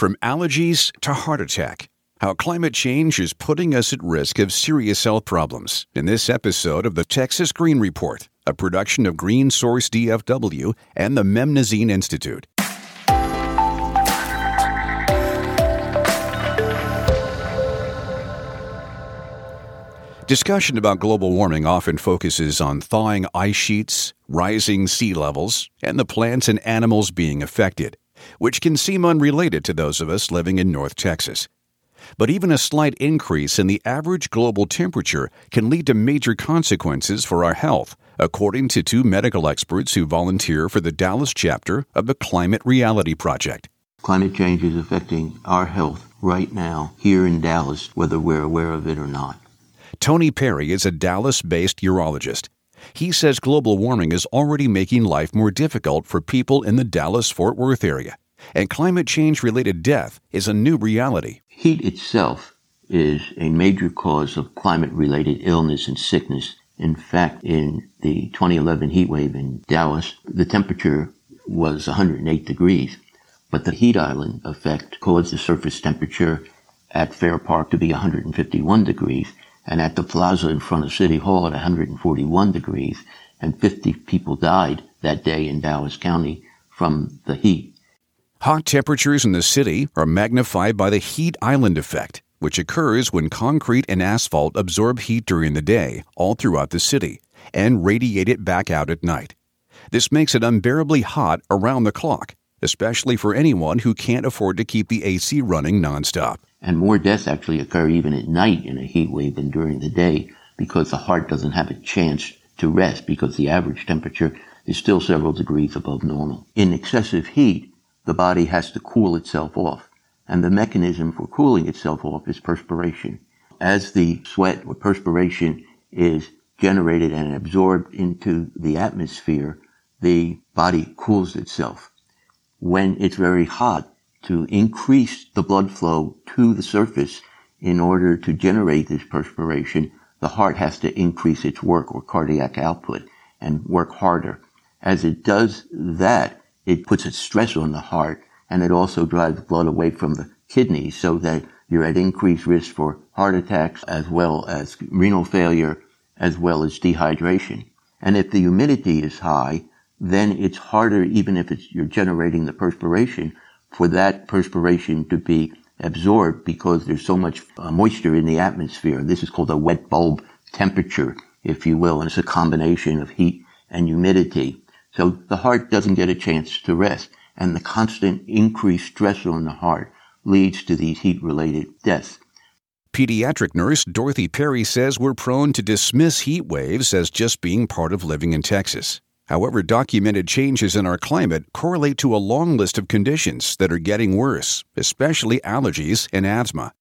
From allergies to heart attack, how climate change is putting us at risk of serious health problems. In this episode of the Texas Green Report, a production of Green Source DFW and the Memnosyne Institute. Discussion about global warming often focuses on thawing ice sheets, rising sea levels, and the plants and animals being affected which can seem unrelated to those of us living in North Texas. But even a slight increase in the average global temperature can lead to major consequences for our health, according to two medical experts who volunteer for the Dallas chapter of the Climate Reality Project. Climate change is affecting our health right now here in Dallas, whether we're aware of it or not. Tony Perry is a Dallas based urologist. He says global warming is already making life more difficult for people in the Dallas Fort Worth area, and climate change related death is a new reality. Heat itself is a major cause of climate related illness and sickness. In fact, in the 2011 heat wave in Dallas, the temperature was 108 degrees, but the heat island effect caused the surface temperature at Fair Park to be 151 degrees and at the plaza in front of City Hall at 141 degrees, and 50 people died that day in Dallas County from the heat. Hot temperatures in the city are magnified by the heat island effect, which occurs when concrete and asphalt absorb heat during the day all throughout the city and radiate it back out at night. This makes it unbearably hot around the clock, especially for anyone who can't afford to keep the AC running nonstop. And more deaths actually occur even at night in a heat wave than during the day because the heart doesn't have a chance to rest because the average temperature is still several degrees above normal. In excessive heat, the body has to cool itself off. And the mechanism for cooling itself off is perspiration. As the sweat or perspiration is generated and absorbed into the atmosphere, the body cools itself. When it's very hot, to increase the blood flow to the surface in order to generate this perspiration, the heart has to increase its work or cardiac output and work harder. As it does that, it puts a stress on the heart and it also drives blood away from the kidneys so that you're at increased risk for heart attacks as well as renal failure as well as dehydration. And if the humidity is high, then it's harder even if it's, you're generating the perspiration for that perspiration to be absorbed because there's so much uh, moisture in the atmosphere. This is called a wet bulb temperature, if you will, and it's a combination of heat and humidity. So the heart doesn't get a chance to rest, and the constant increased stress on the heart leads to these heat related deaths. Pediatric nurse Dorothy Perry says we're prone to dismiss heat waves as just being part of living in Texas. However, documented changes in our climate correlate to a long list of conditions that are getting worse, especially allergies and asthma.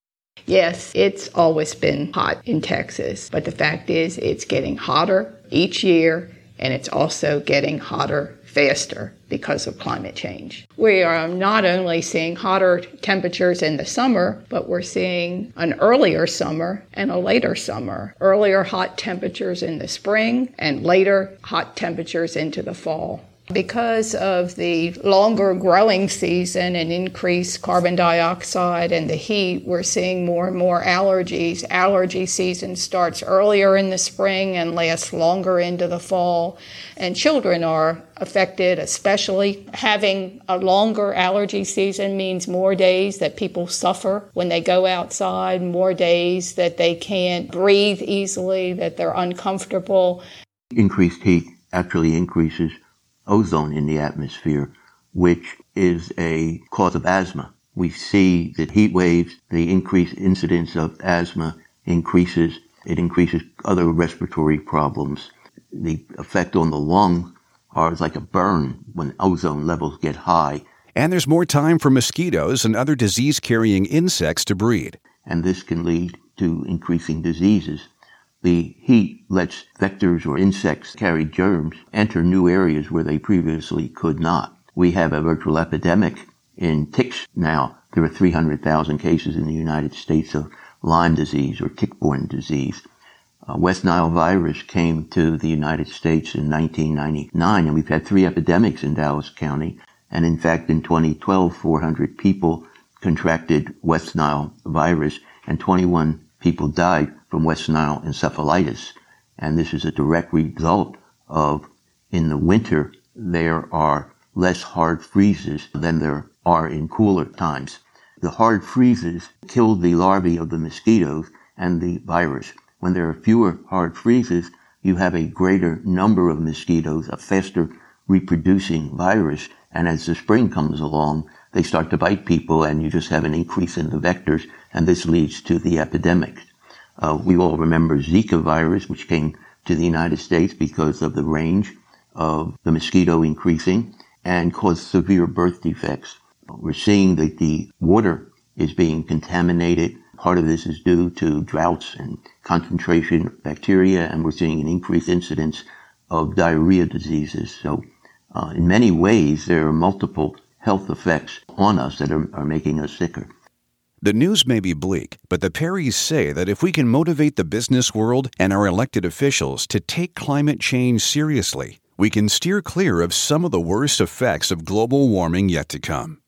Yes, it's always been hot in Texas, but the fact is it's getting hotter each year and it's also getting hotter faster because of climate change. We are not only seeing hotter temperatures in the summer, but we're seeing an earlier summer and a later summer. Earlier hot temperatures in the spring and later hot temperatures into the fall. Because of the longer growing season and increased carbon dioxide and the heat, we're seeing more and more allergies. Allergy season starts earlier in the spring and lasts longer into the fall. And children are affected, especially. Having a longer allergy season means more days that people suffer when they go outside, more days that they can't breathe easily, that they're uncomfortable. Increased heat actually increases ozone in the atmosphere, which is a cause of asthma. We see that heat waves, the increased incidence of asthma increases. It increases other respiratory problems. The effect on the lung are like a burn when ozone levels get high. And there's more time for mosquitoes and other disease carrying insects to breed. And this can lead to increasing diseases. The heat lets vectors or insects carry germs enter new areas where they previously could not. We have a virtual epidemic in ticks now. There are 300,000 cases in the United States of Lyme disease or tick-borne disease. Uh, West Nile virus came to the United States in 1999 and we've had three epidemics in Dallas County. And in fact, in 2012, 400 people contracted West Nile virus, and 21 people died from West Nile encephalitis. And this is a direct result of in the winter, there are less hard freezes than there are in cooler times. The hard freezes kill the larvae of the mosquitoes and the virus. When there are fewer hard freezes, you have a greater number of mosquitoes, a faster reproducing virus, and as the spring comes along, they start to bite people and you just have an increase in the vectors, and this leads to the epidemic. Uh, we all remember Zika virus, which came to the United States because of the range of the mosquito increasing and caused severe birth defects. We're seeing that the water is being contaminated. Part of this is due to droughts and concentration of bacteria, and we're seeing an increased incidence of diarrhea diseases. So, uh, in many ways, there are multiple health effects on us that are, are making us sicker. The news may be bleak, but the Perrys say that if we can motivate the business world and our elected officials to take climate change seriously, we can steer clear of some of the worst effects of global warming yet to come.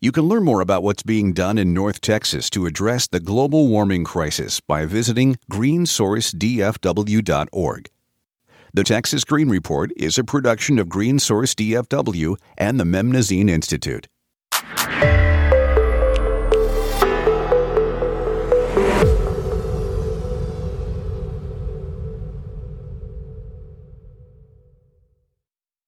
You can learn more about what's being done in North Texas to address the global warming crisis by visiting greensourcedfw.org. The Texas Green Report is a production of GreenSource DFW and the Memnosyne Institute.